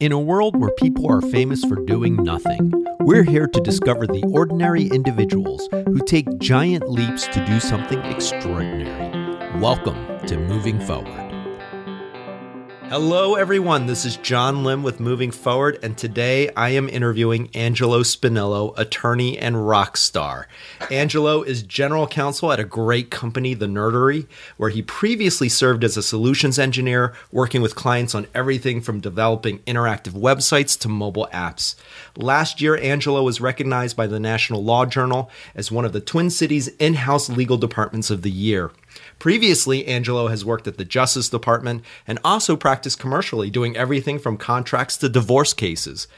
In a world where people are famous for doing nothing, we're here to discover the ordinary individuals who take giant leaps to do something extraordinary. Welcome to Moving Forward. Hello, everyone. This is John Lim with Moving Forward, and today I am interviewing Angelo Spinello, attorney and rock star. Angelo is general counsel at a great company, The Nerdery, where he previously served as a solutions engineer, working with clients on everything from developing interactive websites to mobile apps. Last year, Angelo was recognized by the National Law Journal as one of the Twin Cities in house legal departments of the year. Previously, Angelo has worked at the Justice Department and also practiced commercially, doing everything from contracts to divorce cases.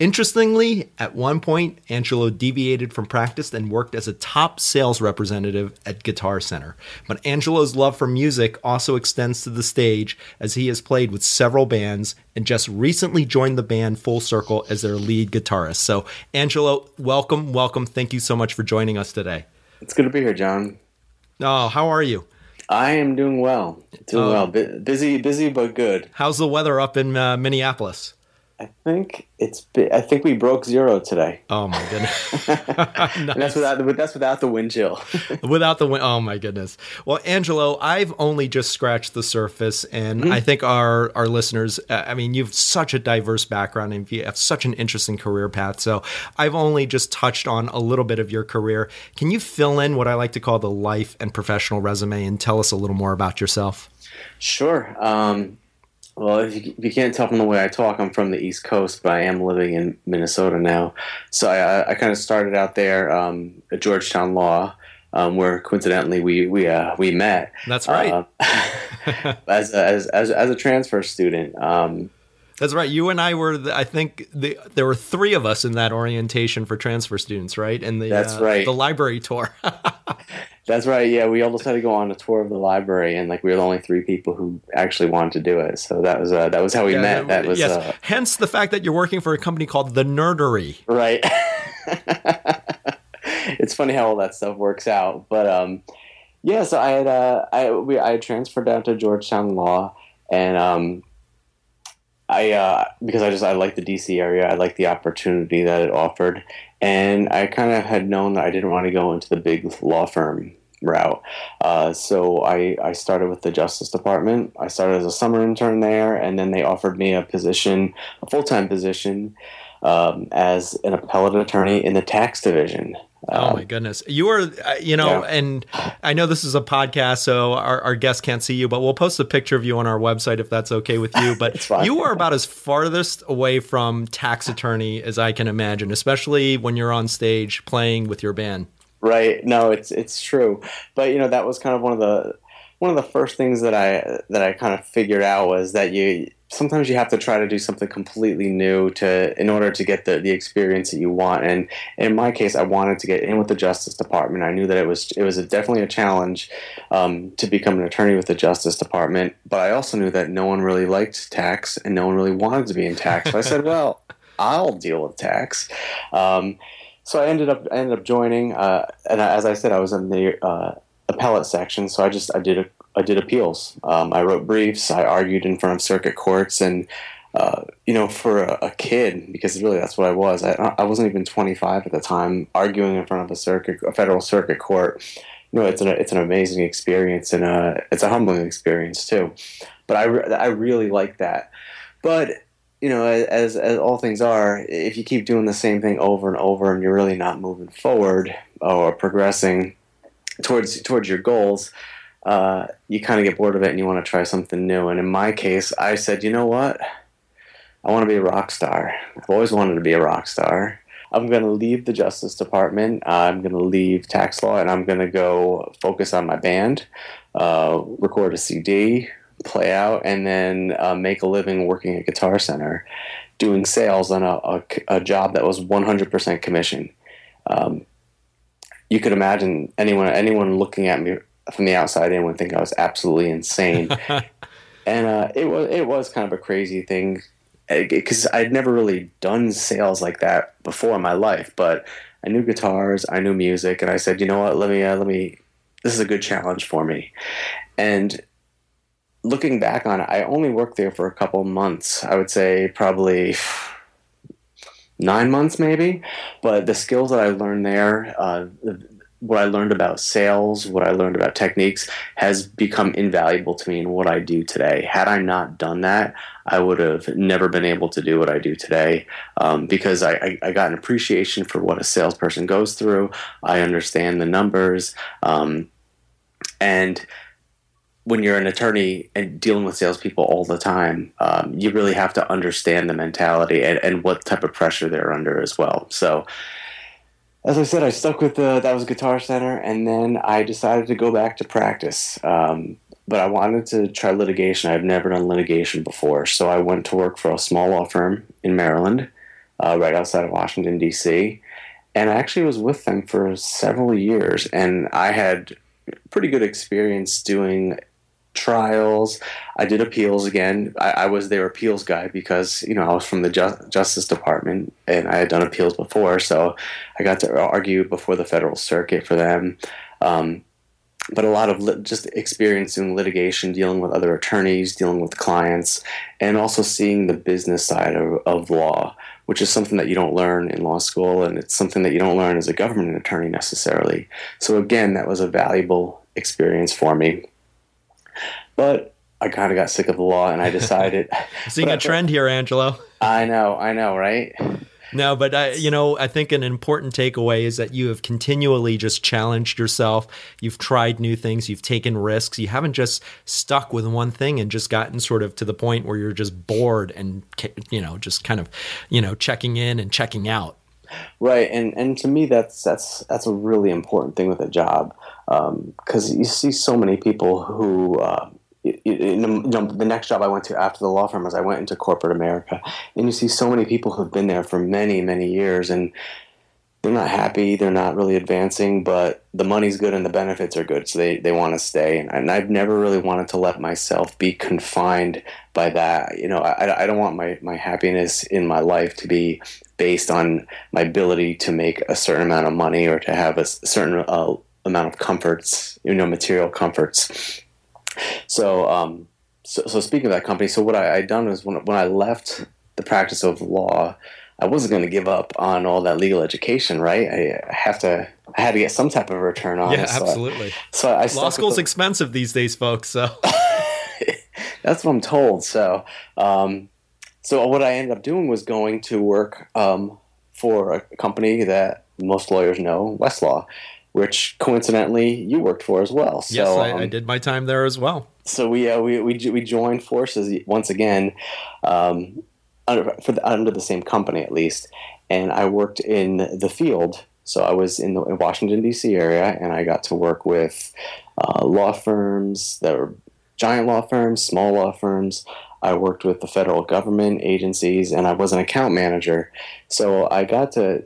Interestingly, at one point, Angelo deviated from practice and worked as a top sales representative at Guitar Center. But Angelo's love for music also extends to the stage as he has played with several bands and just recently joined the band Full Circle as their lead guitarist. So, Angelo, welcome, welcome. Thank you so much for joining us today. It's good to be here, John. Oh, how are you? I am doing well. Doing Oh. well. Bu- busy, busy, but good. How's the weather up in uh, Minneapolis? I think it's. I think we broke zero today. Oh my goodness. And that's without. the- That's without the wind chill. Without the wind. oh my goodness. Well, Angelo, I've only just scratched the surface, and I think our our listeners. Uh, I mean, you've such a diverse background, and you have such an interesting career path. So I've only just touched on a little bit of your career. Can you fill in what I like to call the life and professional resume, and tell us a little more about yourself? sure. Um, well, if you, if you can't tell from the way I talk, I'm from the East Coast, but I am living in Minnesota now. So I, I kind of started out there um, at Georgetown Law, um, where coincidentally we we uh, we met. That's right. Uh, as, a, as as as a transfer student. Um, That's right. You and I were, the, I think, the, there were three of us in that orientation for transfer students, right? And the That's uh, right. the library tour. That's right. Yeah, we all decided to go on a tour of the library, and like we were the only three people who actually wanted to do it. So that was uh, that was how we Yeah, met. That was yes. uh, Hence the fact that you're working for a company called The Nerdery. right. it's funny how all that stuff works out, but um, yeah. So I had uh, I we I had transferred down to Georgetown Law, and um, I uh, because I just I like the DC area. I like the opportunity that it offered, and I kind of had known that I didn't want to go into the big law firm route. Uh, so I I started with the Justice Department. I started as a summer intern there, and then they offered me a position, a full time position, um, as an appellate attorney in the tax division. Oh Um, my goodness. You are, uh, you know, Yeah. and I know this is a podcast, so our, our guests can't see you, but we'll post a picture of you on our website if that's okay with you. But you are about as farthest away from tax attorney as I can imagine, especially when you're on stage playing with your band. Right. No, it's it's true. But you know, that was kind of one of the one of the first things that I that I kind of figured out was that you sometimes you have to try to do something completely new to in order to get the the experience that you want. And in my case, I wanted to get in with the Justice Department. I knew that it was it was a, definitely a challenge um, to become an attorney with the Justice Department. But I also knew that no one really liked tax and no one really wanted to be in tax. So I said, well, I'll deal with tax. Um, so I ended up ended up joining, uh, and as I said, I was in the uh, appellate section. So I just I did a, I did appeals. Um, I wrote briefs. I argued in front of circuit courts, and uh, you know, for a, a kid, because really that's what I was. I, I wasn't even 25 at the time, arguing in front of a circuit, a federal circuit court. You know, it's an it's an amazing experience, and uh, it's a humbling experience too. But I I really like that. But you know, as as all things are, if you keep doing the same thing over and over, and you're really not moving forward or progressing towards towards your goals, uh, you kind of get bored of it, and you want to try something new. And in my case, I said, you know what? I want to be a rock star. I've always wanted to be a rock star. I'm going to leave the Justice Department. I'm going to leave tax law, and I'm going to go focus on my band, uh, record a CD, play out, and then uh, make a living working at Guitar Center, doing sales on a, a, a job that was 100% commission. Um, you could imagine anyone anyone looking at me from the outside in would think I was absolutely insane, and uh, it was it was kind of a crazy thing because I'd never really done sales like that before in my life, but I knew guitars, I knew music, and I said, you know what, let me uh, let me. This is a good challenge for me, and looking back on it, I only worked there for a couple months. I would say probably nine months, maybe. But the skills that I learned there, uh, what I learned about sales, what I learned about techniques, has become invaluable to me in what I do today. Had I not done that, I would have never been able to do what I do today um, because I, I, I, got an appreciation for what a salesperson goes through. I understand the numbers. Um, and when you're an attorney and dealing with salespeople all the time, um, you really have to understand the mentality and, and what type of pressure they're under as well. So, as I said, I stuck with the that was Guitar Center, and then I decided to go back to practice. Um, but I wanted to try litigation. I've never done litigation before, so I went to work for a small law firm in Maryland, uh, right outside of Washington D.C. And I actually was with them for several years, and I had pretty good experience doing trials. I did appeals again. I, I, was their appeals guy because you know I was from the Ju- Justice Department and I had done appeals before, so I got to argue before the federal circuit for them. Um, but a lot of just experiencing litigation, dealing with other attorneys, dealing with clients, and also seeing the business side of, of law, which is something that you don't learn in law school, and it's something that you don't learn as a government attorney necessarily. So again, that was a valuable experience for me. But I kind of got sick of the law, and I decided. Seeing a trend here, Angelo. I know, I know, right? No, but I, you know, I think an important takeaway is that you have continually just challenged yourself. You've tried new things. You've taken risks. You haven't just stuck with one thing and just gotten sort of to the point where you're just bored and you know just kind of you know checking in and checking out. Right, and and to me that's that's that's a really important thing with a job because um, you see so many people who. Uh, in know, the next job I went to after the law firm was I went into corporate America, and you see so many people who've been there for many, many years, and they're not happy, they're not really advancing, but the money's good and the benefits are good, so they, they want to stay. And, and I've never really wanted to let myself be confined by that. You know, I, I don't want my, my happiness in my life to be based on my ability to make a certain amount of money or to have a certain uh, amount of comforts, you know, material comforts. So, um, so, so speaking of that company, so what I, I done was when, when I left the practice of law, I wasn't going to give up on all that legal education, right? I, I have to, I had to get some type of return on yeah, it. So absolutely. I, so I law school's the, expensive these days, folks. So that's what I'm told. So, um, so what I ended up doing was going to work um, for a company that most lawyers know, Westlaw which coincidentally you worked for as well. So, yes, I, um, I did my time there as well. So we uh, we, we we joined forces once again, um, under for the, under the same company at least, and I worked in the field. So I was in the in Washington D.C. area, and I got to work with uh, law firms that were giant law firms, small law firms. I worked with the federal government agencies, and I was an account manager. So I got to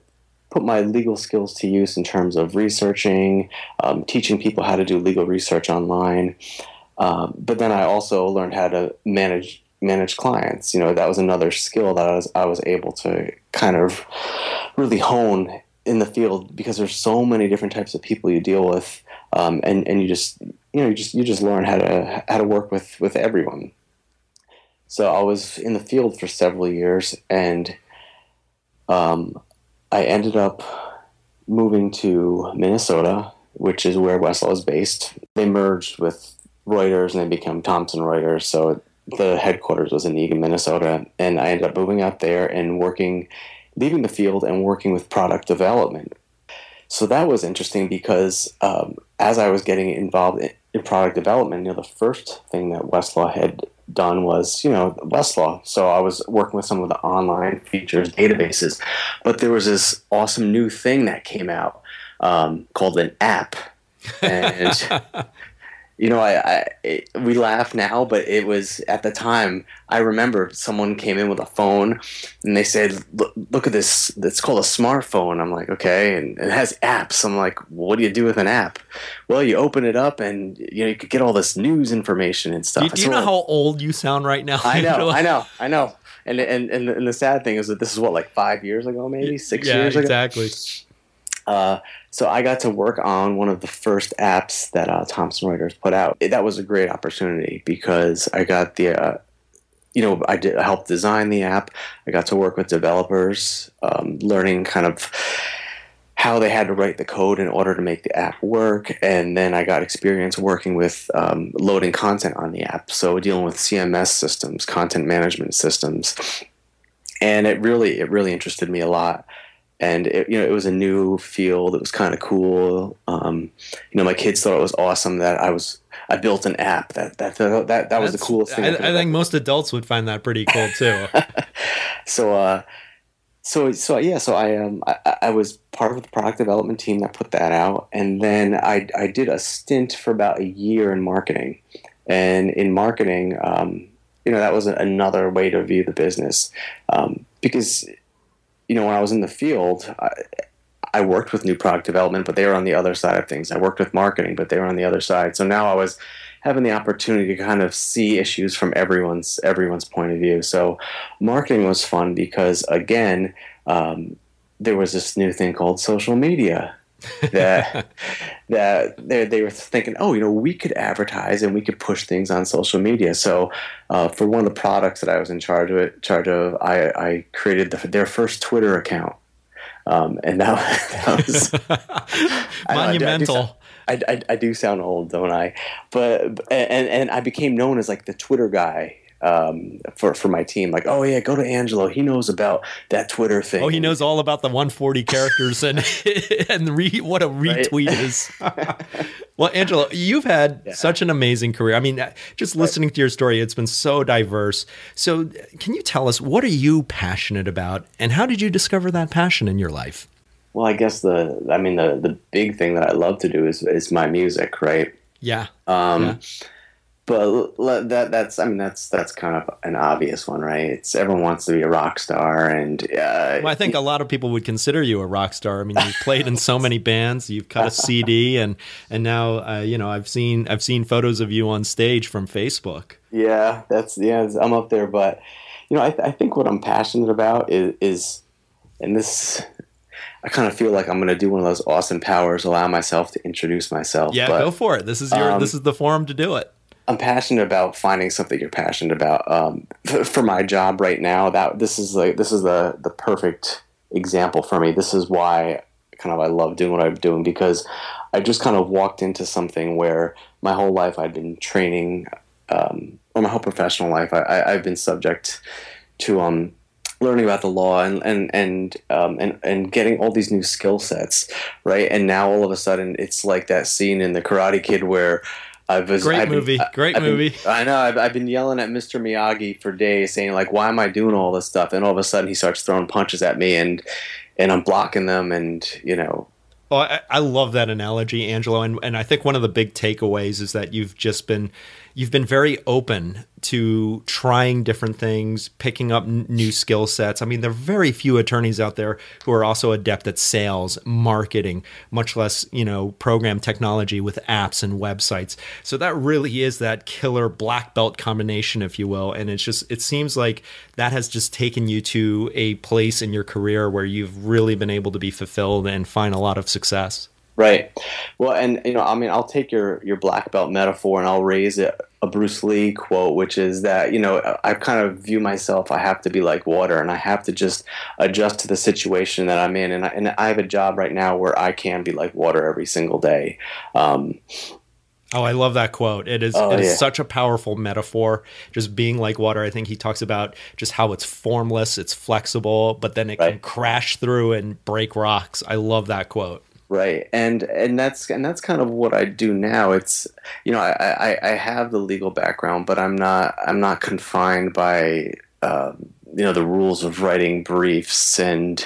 put my legal skills to use in terms of researching, um, teaching people how to do legal research online. Um, but then I also learned how to manage manage clients. You know, that was another skill that I was I was able to kind of really hone in the field because there's so many different types of people you deal with, um, and and you just you know you just you just learn how to how to work with with everyone. So I was in the field for several years, and um, I ended up moving to Minnesota, which is where Westlaw is based. They merged with Reuters and they became Thomson Reuters. So the headquarters was in Eagan, Minnesota. And I ended up moving out there and working, leaving the field and working with product development. So that was interesting because um, as I was getting involved in, in product development, you know, the first thing that Westlaw had done was, you know, Westlaw. So I was working with some of the online features, databases, but there was this awesome new thing that came out um, called an app, and you know, I, I it, we laugh now, but it was at the time. I remember someone came in with a phone, and they said, "Look, look at this. It's called a smartphone." I'm like, "Okay," and it has apps. I'm like, "What do you do with an app?" Well, you open it up, and you know, you could get all this news information and stuff. Do, do you know how old you sound right now? I know, I know, I know. And, and and and the sad thing is that this is what like five years ago, maybe six yeah, years ago. Exactly. Uh, so I got to work on one of the first apps that uh, Thomson Reuters put out. That was a great opportunity because I got the, uh, you know, I did helped design the app. I got to work with developers, um, learning kind of how they had to write the code in order to make the app work. And then I got experience working with um, loading content on the app. So dealing with CMS systems, content management systems. And it really, it really interested me a lot. And it, you know, it was a new field. It was kind of cool. Um, you know, my kids thought it was awesome that I was I built an app. That that that that, that was the coolest thing. I, I think most adults would find that pretty cool too. so, uh, so so yeah so i um I, I, was part of the product development team that put that out and then i i did a stint for about a year in marketing and in marketing um, you know that was another way to view the business um, because you know when i was in the field I, I worked with new product development but they were on the other side of things i worked with marketing but they were on the other side so now i was having the opportunity to kind of see issues from everyone's everyone's point of view. So marketing was fun because again, um, there was this new thing called social media. That that they, they were thinking, oh, you know, we could advertise and we could push things on social media. So, uh, for one of the products that I was in charge of, charge of, I, I created the, their first Twitter account, um, and that, that was monumental. I, I, I, do sound old, don't I? But and and I became known as like the Twitter guy um, for for my team. Like, oh yeah, go to Angelo. He knows about that Twitter thing. Oh, he knows all about the 140 characters and and re, what a retweet right? is. well, Angelo, you've had yeah. such an amazing career. I mean, just listening right. to your story, it's been so diverse. So, can you tell us what are you passionate about, and how did you discover that passion in your life? Well, I guess the I mean the the big thing that I love to do is is my music, right? Yeah. Um, yeah. But that that's I mean that's that's kind of an obvious one, right? It's everyone wants to be a rock star, and uh, well, I think a lot of people would consider you a rock star. I mean, you've played in so many bands, you've cut a CD, and and now uh, you know I've seen I've seen photos of you on stage from Facebook. Yeah, that's yeah, I'm up there, but you know I, I think what I'm passionate about is is and this I kind of feel like I'm going to do one of those Austin Powers, allow myself to introduce myself. Yeah, but, go for it. This is your um, this is the forum to do it. I'm passionate about finding something you're passionate about. Um, for, my job right now, that this is like this is the the perfect example for me. This is why kind of I love doing what I'm doing because I just kind of walked into something where my whole life I'd been training, um, or my whole professional life I, have been subject to um learning about the law and and and um, and and getting all these new skill sets, right? And now all of a sudden, it's like that scene in the Karate Kid where. I was, great I've movie, been, great I've movie. Been, I know. I've, I've been yelling at Mr. Miyagi for days, saying like, "Why am I doing all this stuff?" And all of a sudden, he starts throwing punches at me, and and I'm blocking them, and you know, well, I, I, love that analogy, Angelo, and and I think one of the big takeaways is that you've just been you've been very open to trying different things, picking up n- new skill sets. I mean, there are very few attorneys out there who are also adept at sales, marketing, much less, you know, program technology with apps and websites. So that really is that killer black belt combination, if you will. And it's just, it seems like that has just taken you to a place in your career where you've really been able to be fulfilled and find a lot of success. Right. Well, and you know, I mean, I'll take your your black belt metaphor and I'll raise it a Bruce Lee quote, which is that you know I kind of view myself. I have to be like water, and I have to just adjust to the situation that I'm in. And I, and I have a job right now where I can be like water every single day. Um, Oh, I love that quote. It is, oh, it is yeah. such a powerful metaphor. Just being like water. I think he talks about just how it's formless, it's flexible, but then it right. can crash through and break rocks. I love that quote right. And and that's and that's kind of what i do now. It's you know i i, I have the legal background but i'm not i'm not confined by uh, you know the rules of writing briefs and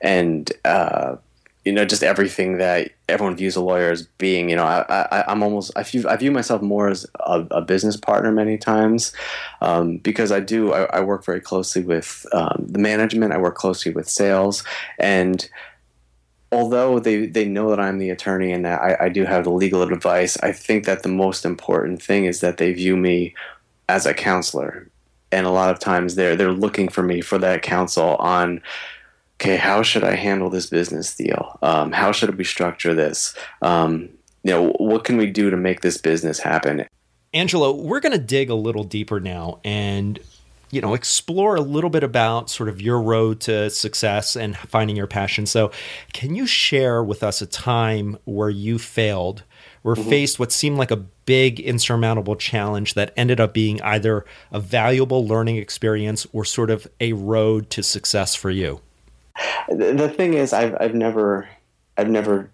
and uh, you know just everything that everyone views a lawyer as being you know i, I am almost I view, I view myself more as a, a business partner many times um, because i do I, I, work very closely with um, the management. I work closely with sales. And although they, they know that I'm the attorney and that I, I do have the legal advice, I think that the most important thing is that they view me as a counselor. And a lot of times they're they're looking for me for that counsel on okay, how should I handle this business deal? Um, how should we structure this? Um, you know, what can we do to make this business happen? Angelo, we're going to dig a little deeper now and you know explore a little bit about sort of your road to success and finding your passion. So, can you share with us a time where you failed, were mm-hmm. faced what seemed like a big insurmountable challenge that ended up being either a valuable learning experience or sort of a road to success for you? The thing is, I've I've never I've never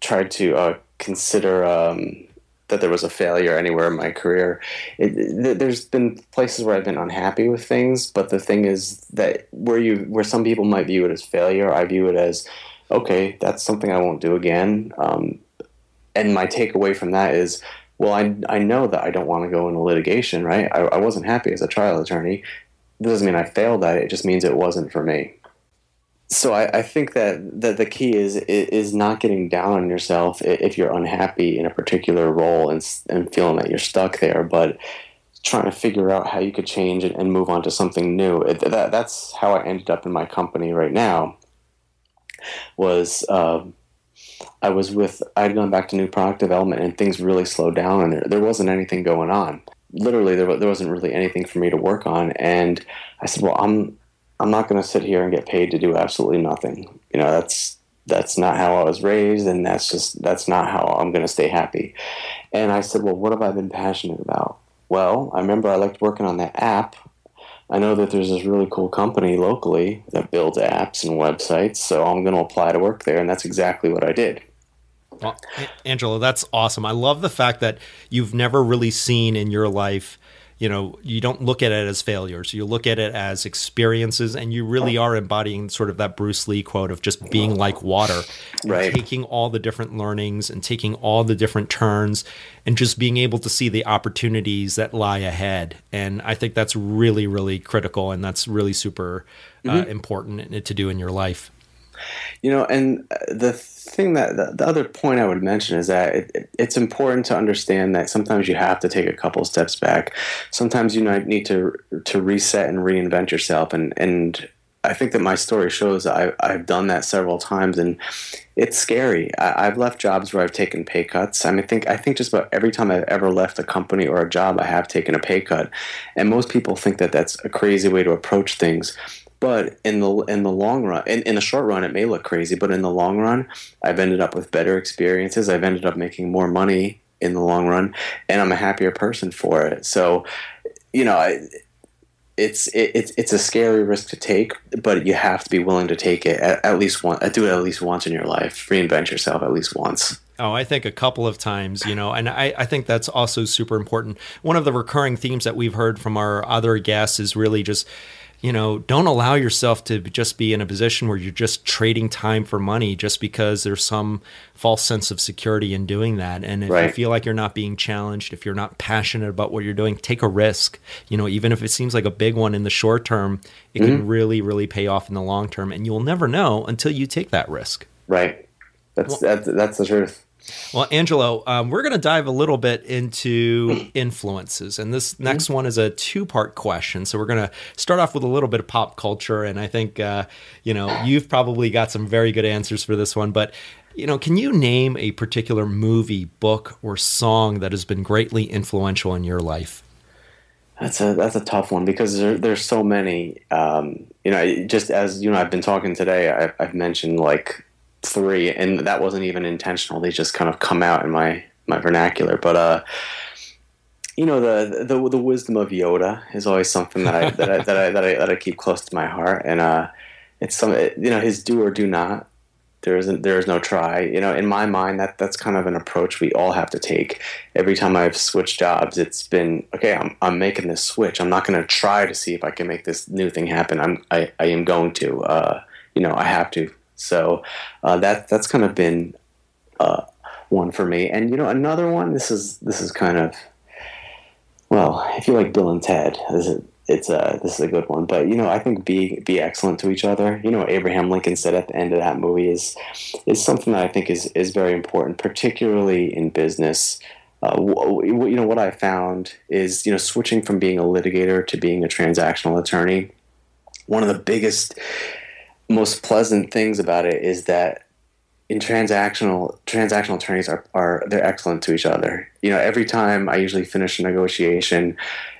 tried to uh, consider um, that there was a failure anywhere in my career. It, there's been places where I've been unhappy with things, but the thing is that where you where some people might view it as failure, I view it as okay, that's something I won't do again. Um, and my takeaway from that is, well, I I know that I don't want to go into litigation, right? I, I wasn't happy as a trial attorney. That doesn't mean I failed at it. It just means it wasn't for me so I, I, think that, that the key is is not getting down on yourself if you're unhappy in a particular role and, and feeling that you're stuck there, but trying to figure out how you could change and move on to something new. That, that's how I ended up in my company right now. Was uh, I was with I had gone back to new product development and things really slowed down and there, there wasn't anything going on. Literally, there, there wasn't really anything for me to work on, and I said, "Well, I'm I'm not going to sit here and get paid to do absolutely nothing. You know, that's that's not how I was raised, and that's just that's not how I'm going to stay happy. And I said, well, what have I been passionate about? Well, I remember I liked working on that app. I know that there's this really cool company locally that builds apps and websites, so I'm going to apply to work there, and that's exactly what I did. Well, Angelo, that's awesome. I love the fact that you've never really seen in your life you know you don't look at it as failures. You look at it as experiences and you really are embodying sort of that bruce lee quote of just being like water right. taking all the different learnings and taking all the different turns and just being able to see the opportunities that lie ahead. And i think that's really really critical and that's really super uh, mm-hmm. important to do in your life you know, and uh, the thing that the, the other point I would mention is that it, it's important to understand that sometimes you have to take a couple steps back. Sometimes you need to to reset and reinvent yourself, and and I think that my story shows I, I've done that several times, and it's scary. I, have left jobs where I've taken pay cuts. I mean, think I think just about every time I've ever left a company or a job, I have taken a pay cut, and most people think that that's a crazy way to approach things. But in the in the long run, in, in the short run, it may look crazy, but in the long run, I've ended up with better experiences. I've ended up making more money in the long run, and I'm a happier person for it. So, you know, I, it's it, it's it's a scary risk to take, but you have to be willing to take it at, at least one. Do it at least once in your life. Reinvent yourself at least once. Oh, I think a couple of times, you know, and I, I think that's also super important. One of the recurring themes that we've heard from our other guests is really just you know, don't allow yourself to just be in a position where you're just trading time for money just because there's some false sense of security in doing that. And if right. you feel like you're not being challenged, if you're not passionate about what you're doing, take a risk. You know, even if it seems like a big one in the short term, it mm-hmm. can really, really pay off in the long term. And you'll never know until you take that risk. Right. That's well, that's, that's the truth. Well, Angelo, um, we're going to dive a little bit into influences. And this next mm-hmm. one is a two part question. So we're going to start off with a little bit of pop culture. And I think, uh, you know, you've probably got some very good answers for this one. But, you know, can you name a particular movie, book, or song that has been greatly influential in your life? That's a that's a tough one because there, there's so many. Um, you know, just as you know, I've been talking today. I, I've mentioned like three, and that wasn't even intentional. They just kind of come out in my my vernacular. But uh, you know, the, the the wisdom of Yoda is always something that I that I, that I that I that I keep close to my heart, and uh, it's some you know his do or do not. There isn't there is no try. You know, in my mind, that that's kind of an approach we all have to take. Every time I've switched jobs, it's been okay. I'm I'm making this switch. I'm not going to try to see if I can make this new thing happen. I'm I, I am going to. Uh, you know, I have to so uh, that that's kind of been uh, one for me. And you know, another one. This is this is kind of well, if you like Bill and Ted, this is, it's a this is a good one. But you know, I think be be excellent to each other. You know, Abraham Lincoln said at the end of that movie is is something that I think is is very important, particularly in business. Uh, you know what I found is you know switching from being a litigator to being a transactional attorney. One of the biggest most pleasant things about it is that in transactional transactional attorneys are, are they're excellent to each other. You know, every time I usually finish a negotiation,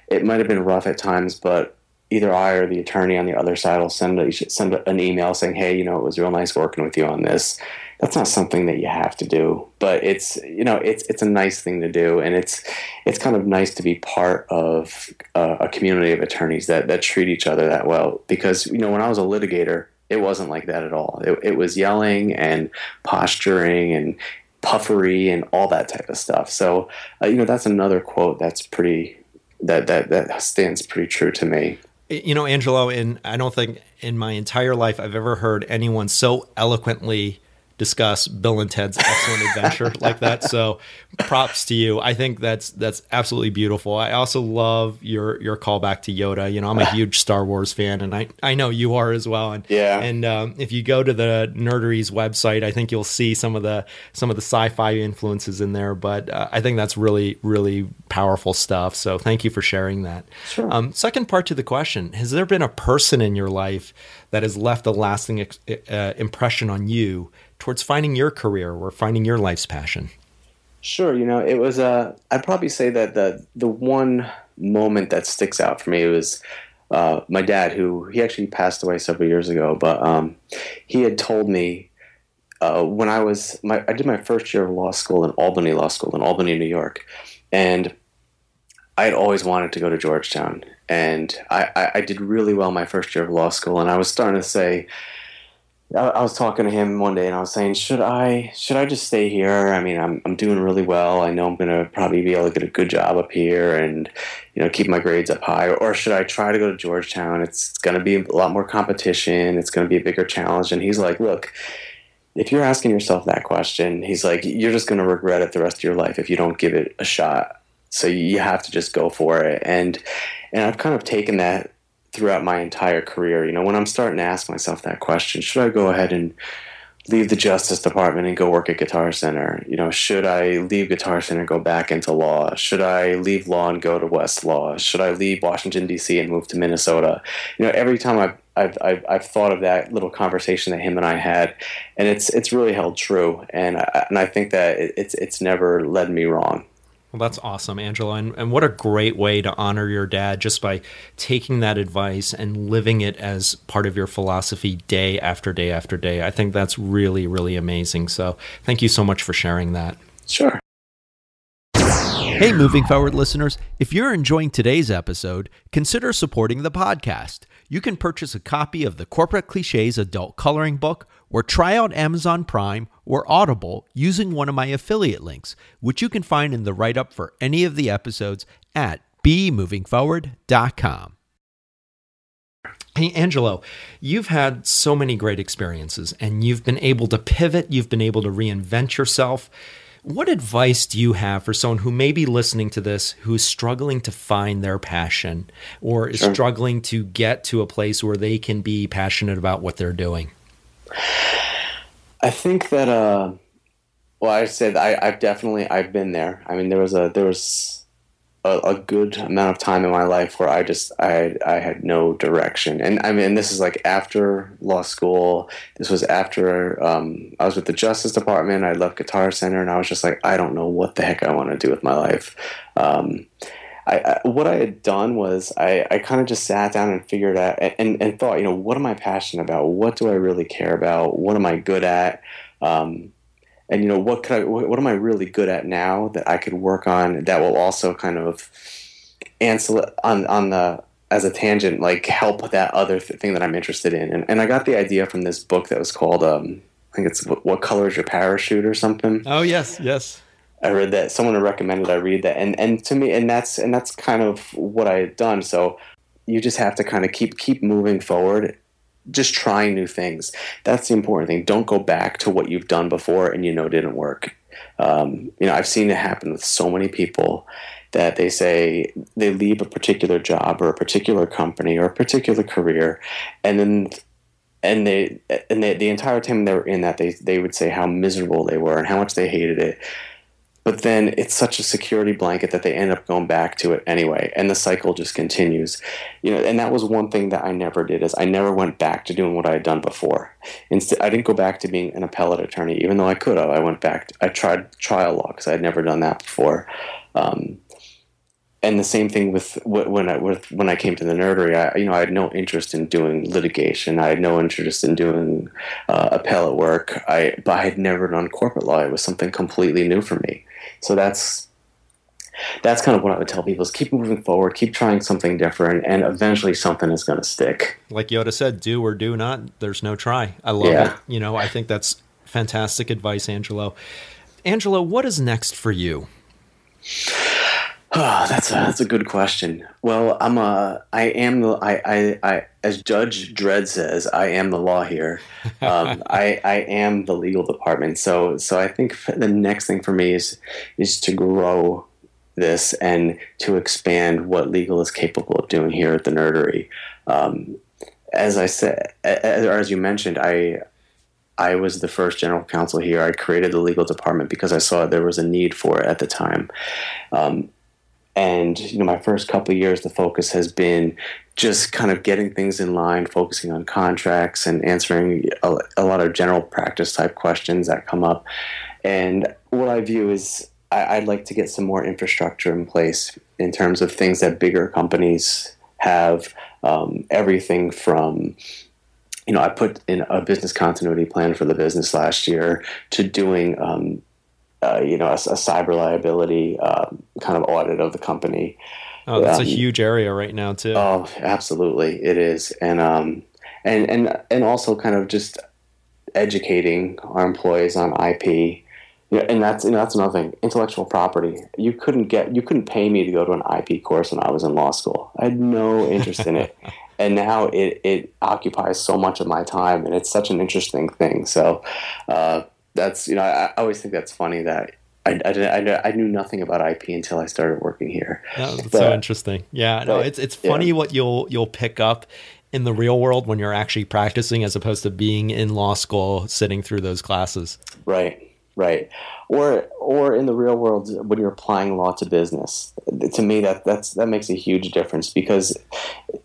it might have been rough at times, but either I or the attorney on the other side will send a, send an email saying, "Hey, you know, it was real nice working with you on this." That's not something that you have to do, but it's you know it's it's a nice thing to do, and it's it's kind of nice to be part of uh, a community of attorneys that that treat each other that well. Because you know, when I was a litigator, it wasn't like that at all. It, it was yelling and posturing and puffery and all that type of stuff. So uh, you know, that's another quote that's pretty that that that stands pretty true to me. You know, Angelo, and I don't think in my entire life I've ever heard anyone so eloquently discuss Bill and Ted's excellent adventure like that. So props to you. I think that's that's absolutely beautiful. I also love your your callback to Yoda. You know, I'm a huge Star Wars fan, and I I know you are as well. And yeah. And um, if you go to the Nerdery's website, I think you'll see some of the some of the sci-fi influences in there. But uh, I think that's really really powerful stuff. So thank you for sharing that. Sure. Um, second part to the question: Has there been a person in your life that has left a lasting ex- uh, impression on you? Towards finding your career or finding your life's passion? Sure. You know, it was. Uh, I'd probably say that the the one moment that sticks out for me was uh, my dad, who he actually passed away several years ago. But um, he had told me uh, when I was my I did my first year of law school in Albany Law School in Albany, New York, and I had always wanted to go to Georgetown, and I, I, I did really well my first year of law school, and I was starting to say I, was talking to him one day and I was saying, should I should I just stay here? I mean, I'm I'm doing really well. I know I'm gonna probably be able to get a good job up here and you know keep my grades up high. Or should I try to go to Georgetown? It's gonna be a lot more competition. It's gonna be a bigger challenge. And he's like, look. If you're asking yourself that question, he's like, you're just going to regret it the rest of your life if you don't give it a shot. So you have to just go for it. And and I've kind of taken that throughout my entire career. You know, when I'm starting to ask myself that question, should I go ahead and leave the Justice Department and go work at Guitar Center? You know, should I leave Guitar Center and go back into law? Should I leave law and go to Westlaw? Should I leave Washington D.C. and move to Minnesota? You know, every time I've I've, I've, I've thought of that little conversation that him and I had, and it's it's really held true, and I, and I think that it's it's never led me wrong. Well, that's awesome, Angelo. And, and what a great way to honor your dad just by taking that advice and living it as part of your philosophy day after day after day. I think that's really, really amazing. So thank you so much for sharing that. Sure. Hey, moving forward listeners, if you're enjoying today's episode, consider supporting the podcast. You can purchase a copy of the Corporate Cliches Adult Coloring Book or try out Amazon Prime or Audible using one of my affiliate links, which you can find in the write up for any of the episodes at bemovingforward.com. Hey, Angelo, you've had so many great experiences and you've been able to pivot, you've been able to reinvent yourself. What advice do you have for someone who may be listening to this who is struggling to find their passion or is sure. struggling to get to a place where they can be passionate about what they're doing? I think that uh well I said I, I've definitely I've been there. I mean there was a there was a, a, good amount of time in my life where I just I I had no direction, and I mean this is like after law school. This was after um, I was with the Justice Department. I left Guitar Center, and I was just like I don't know what the heck I want to do with my life. Um, I, I, what I had done was I, I kind of just sat down and figured out and, and, thought, you know, what am I passionate about? What do I really care about? What am I good at? Um, and you know what could I what am I really good at now that I could work on that will also kind of answer on on the as a tangent like help that other th- thing that I'm interested in and, and I got the idea from this book that was called um, I think it's what color is your parachute or something oh yes yes I read that someone recommended I read that and and to me and that's and that's kind of what I had done so you just have to kind of keep keep moving forward just trying new things. That's the important thing. Don't go back to what you've done before and you know didn't work. Um, you know, I've seen it happen with so many people that they say they leave a particular job or a particular company or a particular career, and then and they and they, the entire time they were in that they they would say how miserable they were and how much they hated it. But then it's such a security blanket that they end up going back to it anyway and the cycle just continues you know and that was one thing that i never did is i never went back to doing what i had done before instead i didn't go back to being an appellate attorney even though i could have i went back to, i tried trial law because i had never done that before um, and the same thing with when I with, when I came to the nerdery. I you know I had no interest in doing litigation. I had no interest in doing uh, appellate work. I but I had never done corporate law. It was something completely new for me. So that's that's kind of what I would tell people: is keep moving forward, keep trying something different, and eventually something is going to stick. Like Yoda said, do or do not. There's no try. I love yeah. it. You know, I think that's fantastic advice, Angelo. Angelo, what is next for you? Oh, that's a that's a good question. Well, I'm a I am the I I, I as Judge Dredd says, I am the law here. Um, I I am the legal department. So so I think the next thing for me is is to grow this and to expand what legal is capable of doing here at the Nerdery. Um, as I said, as, as you mentioned, I I was the first general counsel here. I created the legal department because I saw there was a need for it at the time. Um, and you know, my first couple years, the focus has been just kind of getting things in line, focusing on contracts and answering a, a lot of general practice type questions that come up. And what I view is I, would like to get some more infrastructure in place in terms of things that bigger companies have. Um, everything from you know, I put in a business continuity plan for the business last year to doing um, uh, you know, a, a cyber liability um, kind of audit of the company. Oh, that's um, a huge area right now too. Oh, absolutely, it is, and um, and and and also kind of just educating our employees on IP. Yeah, and that's you know, that's another thing. Intellectual property. You couldn't get you couldn't pay me to go to an IP course when I was in law school. I had no interest in it, and now it it occupies so much of my time, and it's such an interesting thing. So, uh, that's you know I, I always think that's funny that I, I, I, knew nothing about IP until I started working here. Oh, that's but, so interesting. Yeah, no, it's it's funny yeah. what you'll you'll pick up in the real world when you're actually practicing, as opposed to being in law school sitting through those classes. Right, right, or or in the real world when you're applying law to business. To me, that that's that makes a huge difference because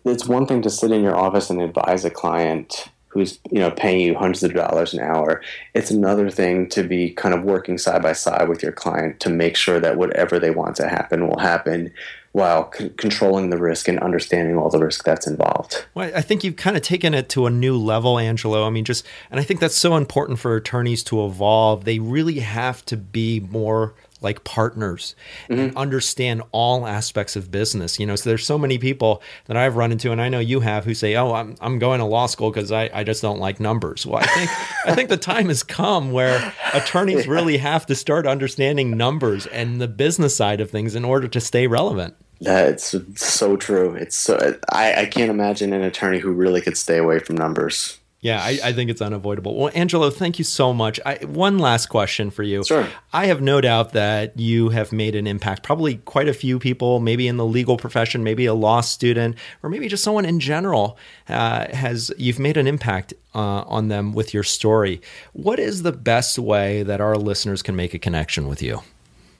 it's one thing to sit in your office and advise a client who's you know paying you hundreds of dollars an hour. It's another thing to be kind of working side by side with your client to make sure that whatever they want to happen will happen while c- controlling the risk and understanding all the risk that's involved. Well, I think you've kind of taken it to a new level, Angelo. I mean, just, and I think that's so important for attorneys to evolve. They really have to be more like partners mm-hmm. and understand all aspects of business. You know, so there's so many people that I've run into, and I know you have, who say, "Oh, I'm I'm going to law school because I, I just don't like numbers." Well, I think I think the time has come where attorneys yeah. really have to start understanding numbers and the business side of things in order to stay relevant. That's so true. It's so I, I can't imagine an attorney who really could stay away from numbers. Yeah, I, I, think it's unavoidable. Well, Angelo, thank you so much. I, one last question for you. Sure. I have no doubt that you have made an impact. Probably quite a few people, maybe in the legal profession, maybe a law student, or maybe just someone in general uh, has. You've made an impact uh, on them with your story. What is the best way that our listeners can make a connection with you?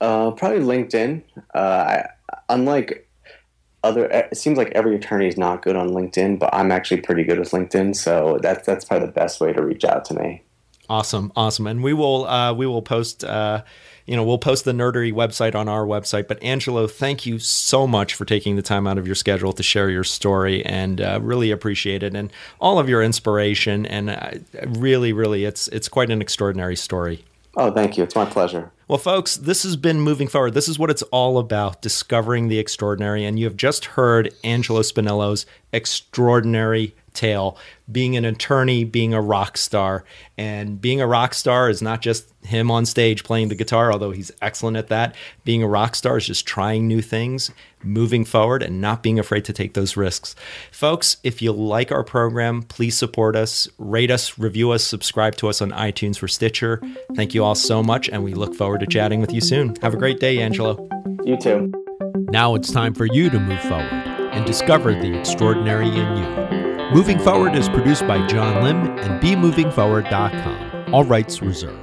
Uh, probably LinkedIn. Uh, I, unlike other it seems like every attorney is not good on LinkedIn, but I'm actually pretty good with LinkedIn, so that's that's probably the best way to reach out to me. Awesome, awesome, and we will uh, we will post. Uh, you know, we'll post the Nerdery website on our website. But Angelo, thank you so much for taking the time out of your schedule to share your story, and uh, really appreciate it, and all of your inspiration. And uh, really, really, it's it's quite an extraordinary story. Oh, thank you. It's my pleasure. Well, folks, this has been moving forward. This is what it's all about discovering the extraordinary. And you have just heard Angelo Spinello's extraordinary tale being an attorney, being a rock star. And being a rock star is not just him on stage playing the guitar, although he's excellent at that. Being a rock star is just trying new things, moving forward, and not being afraid to take those risks. Folks, if you like our program, please support us, rate us, review us, subscribe to us on iTunes or Stitcher. Thank you all so much, and we look forward to chatting with you soon. Have a great day, Angelo. You too. Now it's time for you to move forward and discover the extraordinary in you. Moving Forward is produced by John Lim and BeMovingForward.com. All rights reserved.